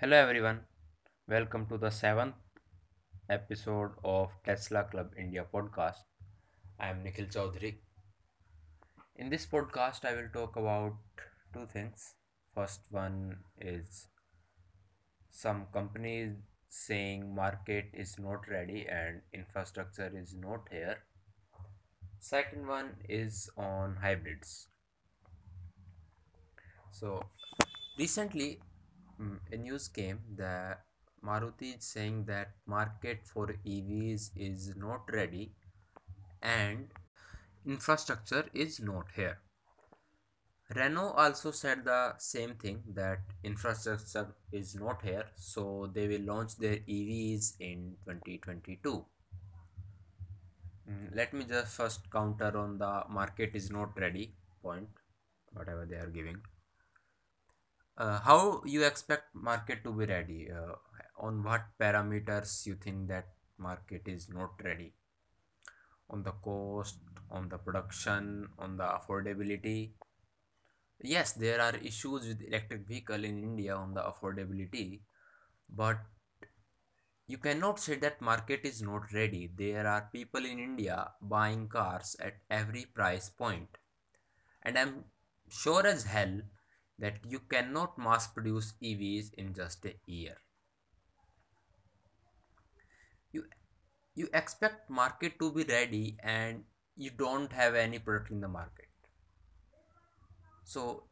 Hello everyone, welcome to the seventh episode of Tesla Club India podcast. I am Nikhil Chaudhary. In this podcast, I will talk about two things. First one is some companies saying market is not ready and infrastructure is not here. Second one is on hybrids. So recently a news came that Maruti is saying that market for EVs is not ready and infrastructure is not here. Renault also said the same thing that infrastructure is not here, so they will launch their EVs in 2022. Mm, Let me just first counter on the market is not ready point, whatever they are giving. Uh, how you expect market to be ready? Uh, on what parameters you think that market is not ready? On the cost, on the production, on the affordability? Yes, there are issues with electric vehicle in India on the affordability, but you cannot say that market is not ready. There are people in India buying cars at every price point, and I'm sure as hell that you cannot mass produce EVs in just a year. You you expect market to be ready and you don't have any product in the market. So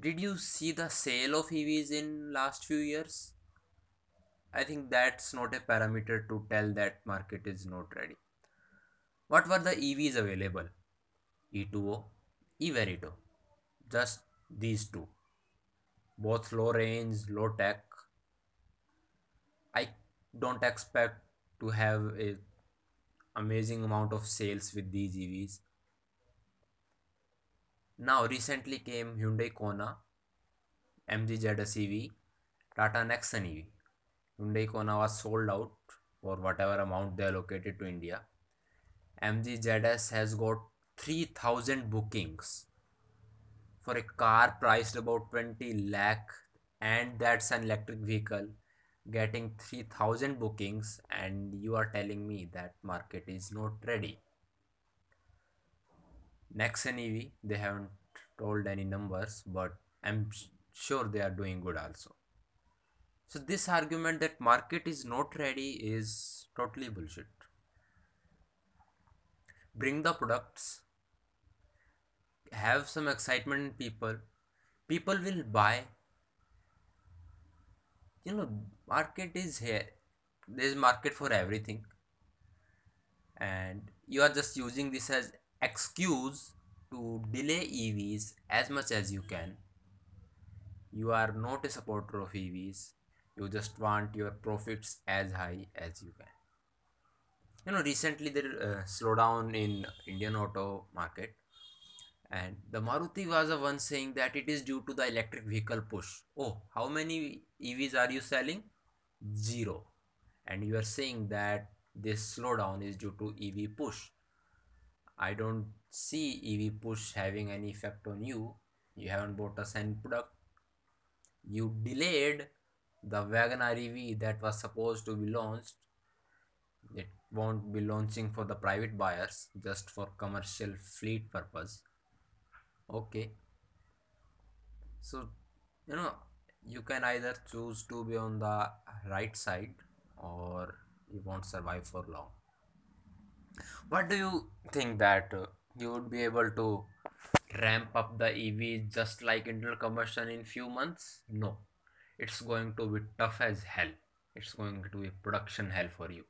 did you see the sale of EVs in last few years? I think that's not a parameter to tell that market is not ready. What were the EVs available? E2O, E-Verito. Just these two. Both low range, low tech. I don't expect to have a amazing amount of sales with these EVs. Now recently came Hyundai Kona, MG ZS EV, Tata Nexon EV. Hyundai Kona was sold out for whatever amount they allocated to India. MG ZS has got 3000 bookings for a car priced about 20 lakh and that's an electric vehicle getting 3000 bookings and you are telling me that market is not ready. Nexon EV they haven't told any numbers but I'm sure they are doing good also. So this argument that market is not ready is totally bullshit. Bring the products have some excitement in people people will buy. You know market is here. There is market for everything. And you are just using this as excuse to delay evs as much as you can. You are not a supporter of evs you just want your profits as high as you can. You know recently there uh, slowdown in indian auto market and the Maruti was the one saying that it is due to the electric vehicle push. Oh, how many EVs are you selling? Zero. And you are saying that this slowdown is due to EV push. I don't see EV push having any effect on you. You haven't bought a any product. You delayed the WagonR EV that was supposed to be launched. It won't be launching for the private buyers, just for commercial fleet purpose. Okay, so you know you can either choose to be on the right side or you won't survive for long. What do you think that uh, you would be able to ramp up the EV just like internal combustion in few months? No, it's going to be tough as hell. It's going to be production hell for you.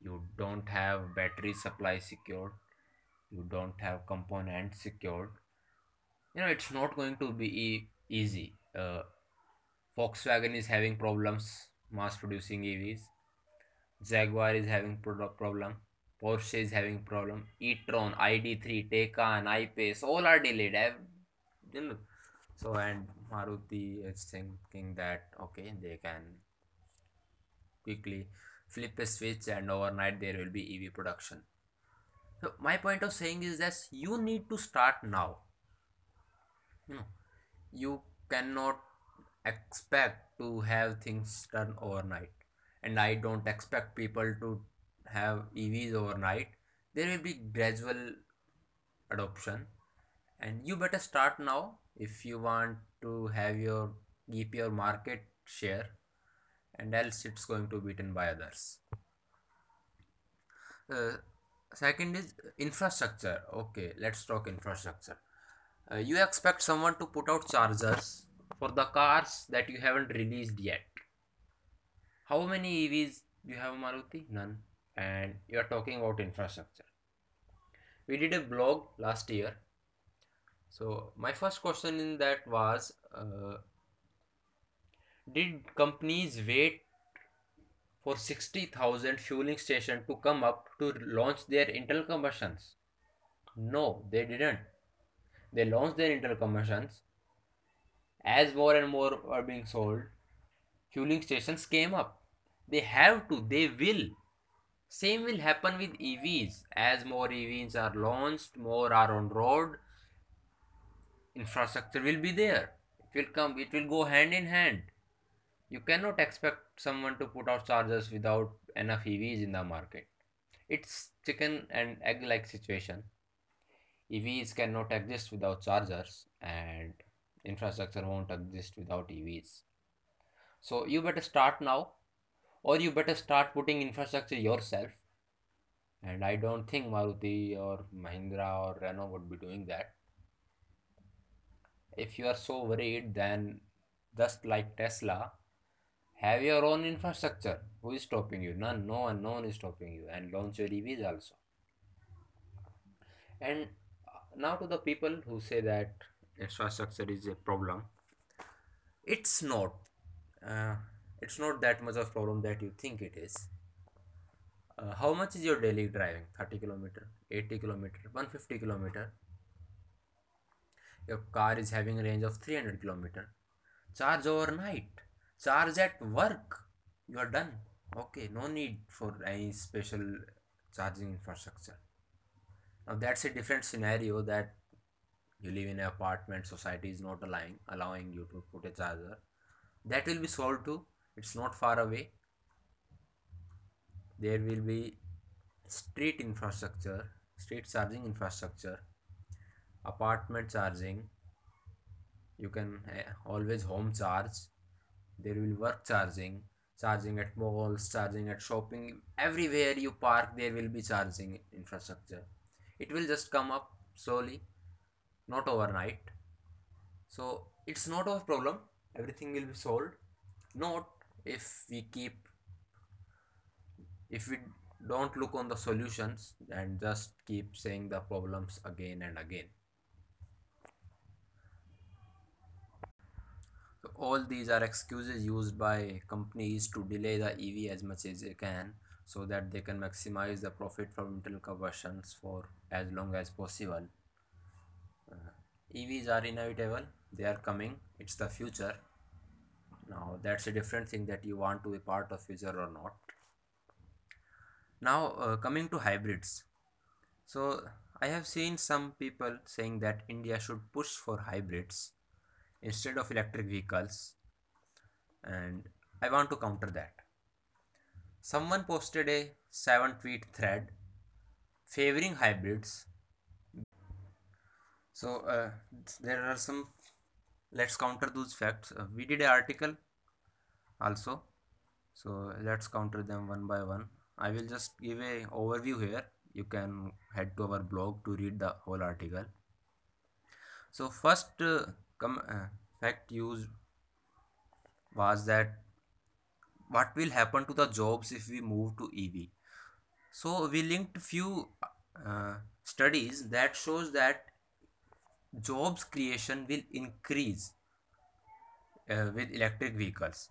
You don't have battery supply secured. You don't have components secured. You know it's not going to be easy. Uh, Volkswagen is having problems mass producing EVs. Jaguar is having problem. Porsche is having problem. e-tron, ID3, Taycan, I-Pace, all are delayed. I've, you know, so and Maruti is thinking that okay they can quickly flip a switch and overnight there will be EV production. So my point of saying is that you need to start now. You know, you cannot expect to have things done overnight. And i don't expect people to have evs overnight. There will be gradual adoption. And you better start now if you want to have your keep your market share. And else it's going to be eaten by others. Uh, second is infrastructure. Okay let's talk infrastructure uh, you expect someone to put out chargers for the cars that you haven't released yet. How many evs do you have maruti? None. And you are talking about infrastructure. We did a blog last year. So my first question in that was uh, did companies wait for 60,000 fueling station to come up to launch their internal combustions? No, they didn't. They launched their internal combustions. As more and more are being sold, fueling stations came up. They have to, they will. Same will happen with EVs. As more EVs are launched, more are on road, infrastructure will be there. It will come, it will go hand in hand you cannot expect someone to put out chargers without enough EVs in the market. It's chicken and egg like situation. EVs cannot exist without chargers and infrastructure won't exist without EVs. So you better start now or you better start putting infrastructure yourself. And I don't think Maruti or Mahindra or Renault would be doing that. If you are so worried, then just like Tesla, have your own infrastructure. Who is stopping you? None. No one. No one is stopping you. And launch your EVs also. And now to the people who say that infrastructure is a problem. It's not. Uh, it's not that much of a problem that you think it is. Uh, how much is your daily driving? 30 kilometer, 80 kilometer, 150 kilometer. Your car is having a range of 300 kilometer. Charge overnight charge at work you are done okay no need for any special charging infrastructure now that's a different scenario that you live in an apartment society is not allowing allowing you to put a charger. That will be solved too. It's not far away. There will be street infrastructure street charging infrastructure apartment charging. You can uh, always home charge. There will work charging charging at malls charging at shopping. Everywhere you park there will be charging infrastructure it will just come up slowly not overnight. So it's not a problem. Everything will be solved. Not if we keep if we don't look on the solutions and just keep saying the problems again and again. So all these are excuses used by companies to delay the EV as much as they can so that they can maximize the profit from internal combustions for as long as possible. Uh, EVs are inevitable, they are coming, it's the future. Now that's a different thing that you want to be part of future or not. Now uh, coming to hybrids. So I have seen some people saying that India should push for hybrids instead of electric vehicles and I want to counter that. Someone posted a 7 tweet thread favoring hybrids. So uh, there are some let's counter those facts. Uh, we did an article also. So let's counter them one by one. I will just give a overview here. You can head to our blog to read the whole article. So first uh, come uh, fact used was that what will happen to the jobs if we move to ev so we linked few uh, studies that shows that jobs creation will increase uh, with electric vehicles.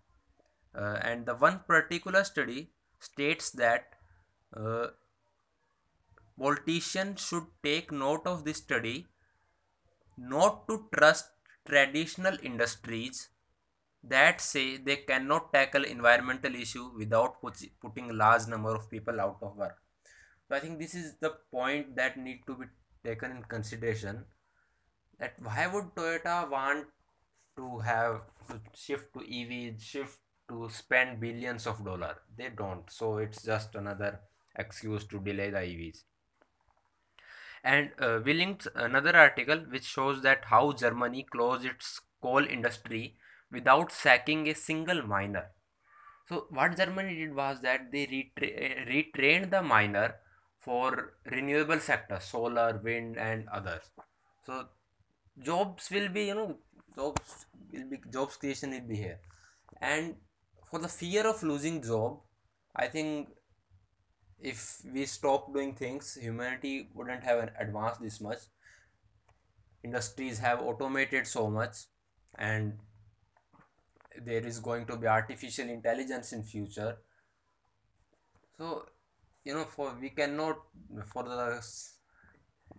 Uh, and the one particular study states that uh, politicians should take note of this study not to trust traditional industries that say they cannot tackle environmental issue without putting large number of people out of work so i think this is the point that need to be taken in consideration that why would toyota want to have to shift to EV, shift to spend billions of dollar. They don't. So it's just another excuse to delay the EVs. And uh, we linked another article which shows that how Germany closed its coal industry without sacking a single miner. So what Germany did was that they retra- retrained the miner for renewable sectors, solar, wind, and others. So jobs will be, you know, jobs will be jobs creation will be here, and for the fear of losing job, I think if we stop doing things, humanity wouldn't have advanced this much. Industries have automated so much, and there is going to be artificial intelligence in future. So you know for we cannot for the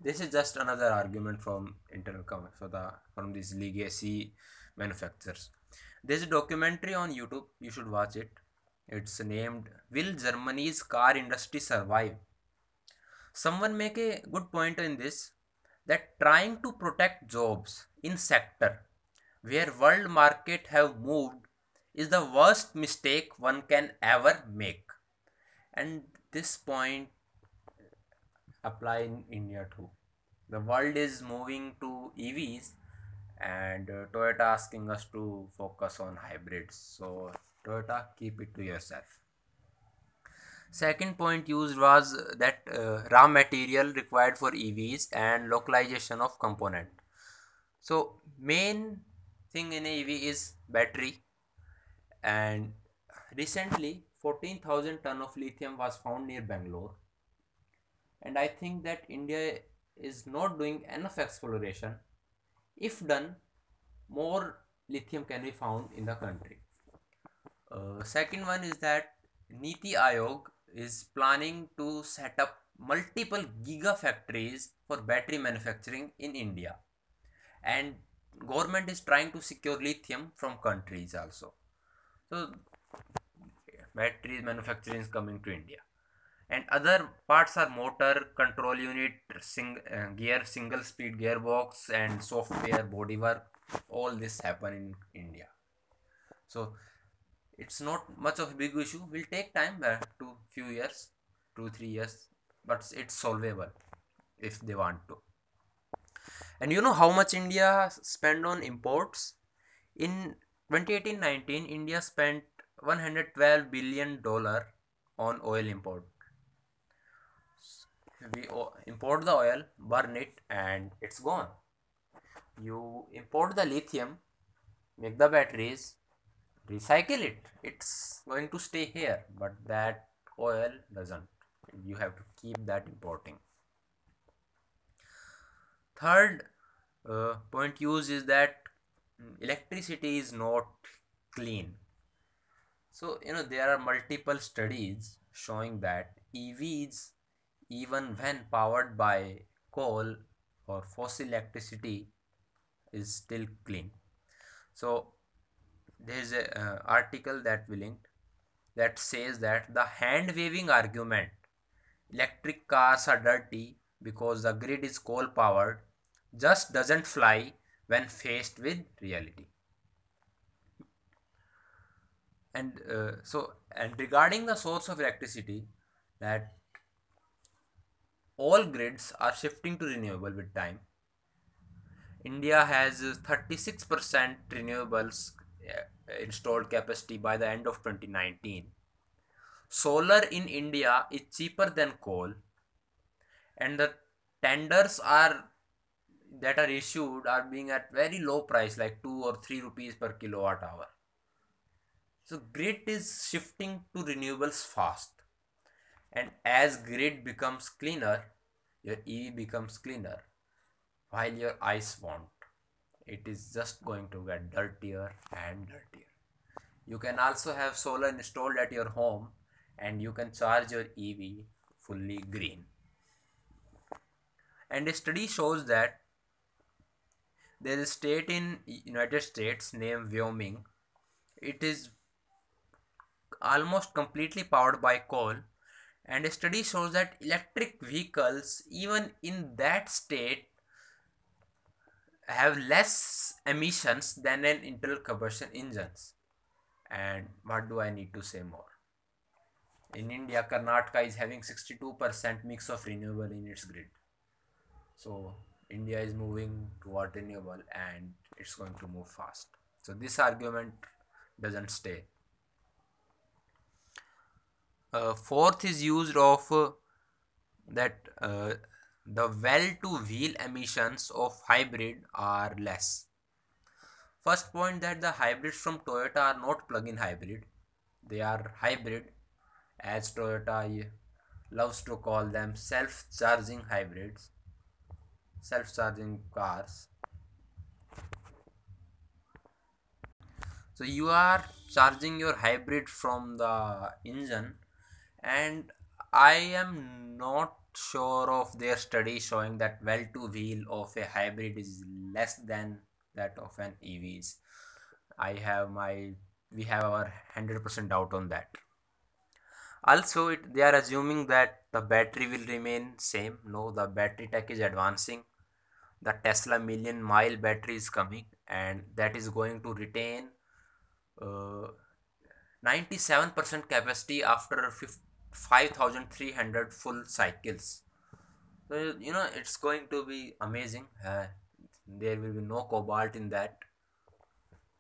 this is just another argument from internal comment for the from these legacy manufacturers. There's a documentary on youtube you should watch it. It's named will germany's car industry survive? Someone make a good point in this that trying to protect jobs in sector where world market have moved is the worst mistake one can ever make. And this point apply in india too. The world is moving to evs and uh, toyota asking us to focus on hybrids. So toyota keep it to yourself. Second point used was that uh, raw material required for evs and localization of component. So main thing in EV is battery. And recently 14,000 ton of lithium was found near Bangalore. And I think that India is not doing enough exploration. If done more lithium can be found in the country. Uh, second one is that Niti Aayog is planning to set up multiple gigafactories for battery manufacturing in India. And government is trying to secure lithium from countries also. So batteries manufacturing is coming to india. And other parts are motor control unit sing, uh, gear single speed gearbox and software bodywork. All this happen in india. So it's not much of a big issue. Will take time uh, two few years two three years but it's solvable if they want to and you know how much India spent on imports? In 2018-19, India spent 112 billion dollar on oil import. We import the oil, burn it, and it's gone. You import the lithium, make the batteries, recycle it. It's going to stay here, but that oil doesn't. You have to keep that importing. Third, uh, point used is that electricity is not clean. So you know there are multiple studies showing that evs even when powered by coal or fossil electricity is still clean. So there is a uh, article that we linked that says that the hand waving argument electric cars are dirty because the grid is coal powered just doesn't fly when faced with reality. And uh, so and regarding the source of electricity that all grids are shifting to renewable with time. India has 36% renewables uh, installed capacity by the end of 2019 solar in india is cheaper than coal and the tenders are that are issued are being at very low price like 2 or 3 rupees per kilowatt hour. So grid is shifting to renewables fast. And as grid becomes cleaner your ev becomes cleaner while your ice won't. It is just going to get dirtier and dirtier. You can also have solar installed at your home and you can charge your ev fully green. And a study shows that there is a state in United States named Wyoming. It is almost completely powered by coal and a study shows that electric vehicles even in that state have less emissions than an internal combustion engines. And what do I need to say more? In India, Karnataka is having 62% mix of renewable in its grid. So India is moving toward renewable and it's going to move fast. So this argument doesn't stay. Uh, fourth is used of uh, that uh, the well to wheel emissions of hybrid are less. First point that the hybrids from Toyota are not plug-in hybrid. They are hybrid as Toyota loves to call them self-charging hybrids, self-charging cars. So you are charging your hybrid from the engine and I am not sure of their study showing that well to wheel of a hybrid is less than that of an EVs. I have my we have our 100% doubt on that. Also, it, they are assuming that the battery will remain same. No, the battery tech is advancing. The Tesla million mile battery is coming, and that is going to retain uh, 97% capacity after 5300 full cycles. So, you know, it's going to be amazing. Uh, there will be no cobalt in that.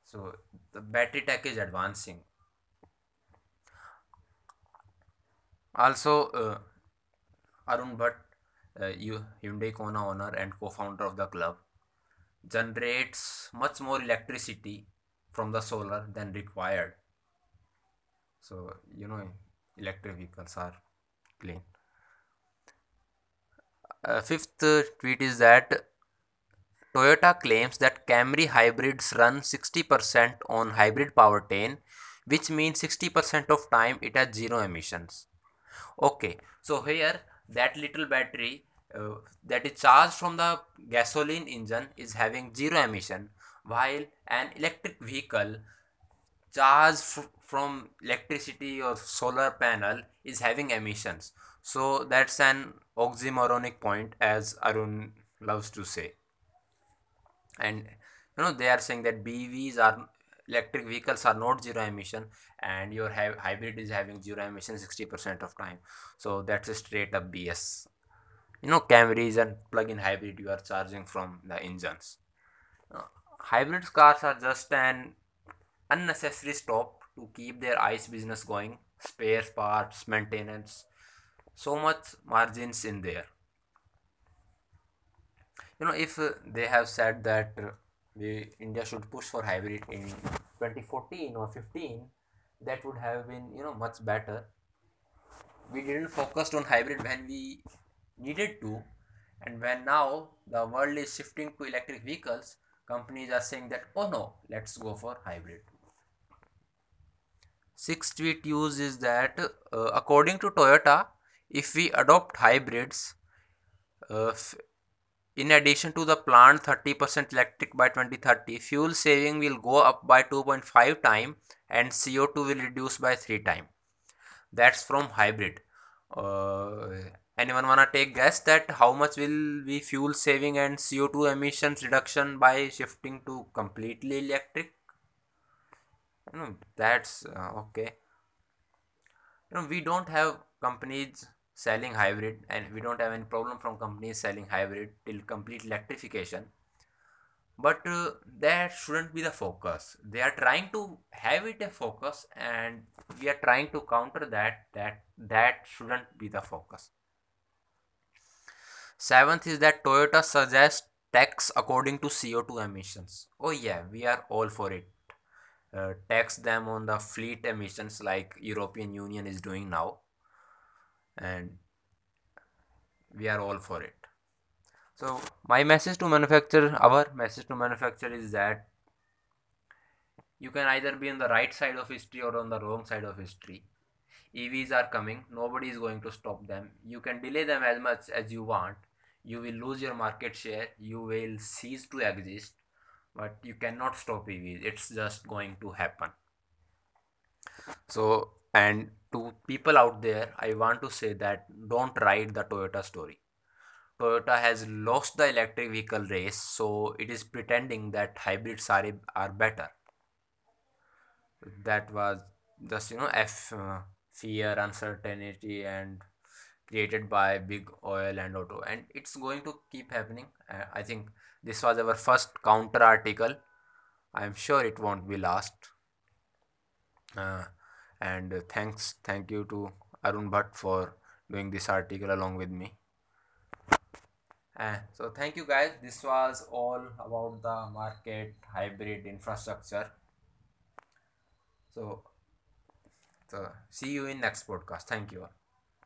So, the battery tech is advancing. Also, uh, Arun Bhatt, uh, you Hyundai Kona owner and co-founder of the club, generates much more electricity from the solar than required. So you know, electric vehicles are clean. Uh, fifth tweet is that Toyota claims that Camry hybrids run 60% on hybrid powertrain, which means 60% of time it has zero emissions okay so here that little battery uh, that is charged from the gasoline engine is having zero emission while an electric vehicle charged from electricity or solar panel is having emissions. So that's an oxymoronic point as arun loves to say. And you know they are saying that bvs are electric vehicles are not zero emission and your hybrid is having zero emission 60% of time. So that's a straight up bs you know camrys and plug-in hybrid you are charging from the engines. Uh, hybrid cars are just an unnecessary stop to keep their ice business going spare parts maintenance so much margins in there. You know if uh, they have said that uh, we India should push for hybrid in 2014 or 15 that would have been you know much better. We didn't focus on hybrid when we needed to and when now the world is shifting to electric vehicles companies are saying that oh no let's go for hybrid. Sixth tweet use is that uh, according to toyota if we adopt hybrids uh, in addition to the planned 30% electric by 2030, fuel saving will go up by 2.5 time and CO2 will reduce by 3 time. That's from hybrid. Uh, anyone wanna take guess that how much will be fuel saving and CO2 emissions reduction by shifting to completely electric? You know, that's uh, okay. You know, we don't have companies selling hybrid and we don't have any problem from companies selling hybrid till complete electrification. But uh, that shouldn't be the focus. They are trying to have it a focus and we are trying to counter that that that shouldn't be the focus. Seventh is that toyota suggests tax according to co2 emissions. Oh yeah we are all for it. Uh, tax them on the fleet emissions like european union is doing now and we are all for it. So my message to manufacturer our message to manufacturer is that you can either be on the right side of history or on the wrong side of history. Evs are coming. Nobody is going to stop them. You can delay them as much as you want. You will lose your market share. You will cease to exist. But you cannot stop evs it's just going to happen. So and to people out there i want to say that don't write the toyota story Toyota has lost the electric vehicle race, so it is pretending that hybrids are, are better. That was just, you know, F, uh, fear, uncertainty, and created by big oil and auto. And it's going to keep happening. Uh, I think this was our first counter article. I'm sure it won't be last. Uh, and uh, thanks, thank you to Arun Bhatt for doing this article along with me. So thank you guys. This was all about the market hybrid infrastructure. So, so see you in next podcast. Thank you.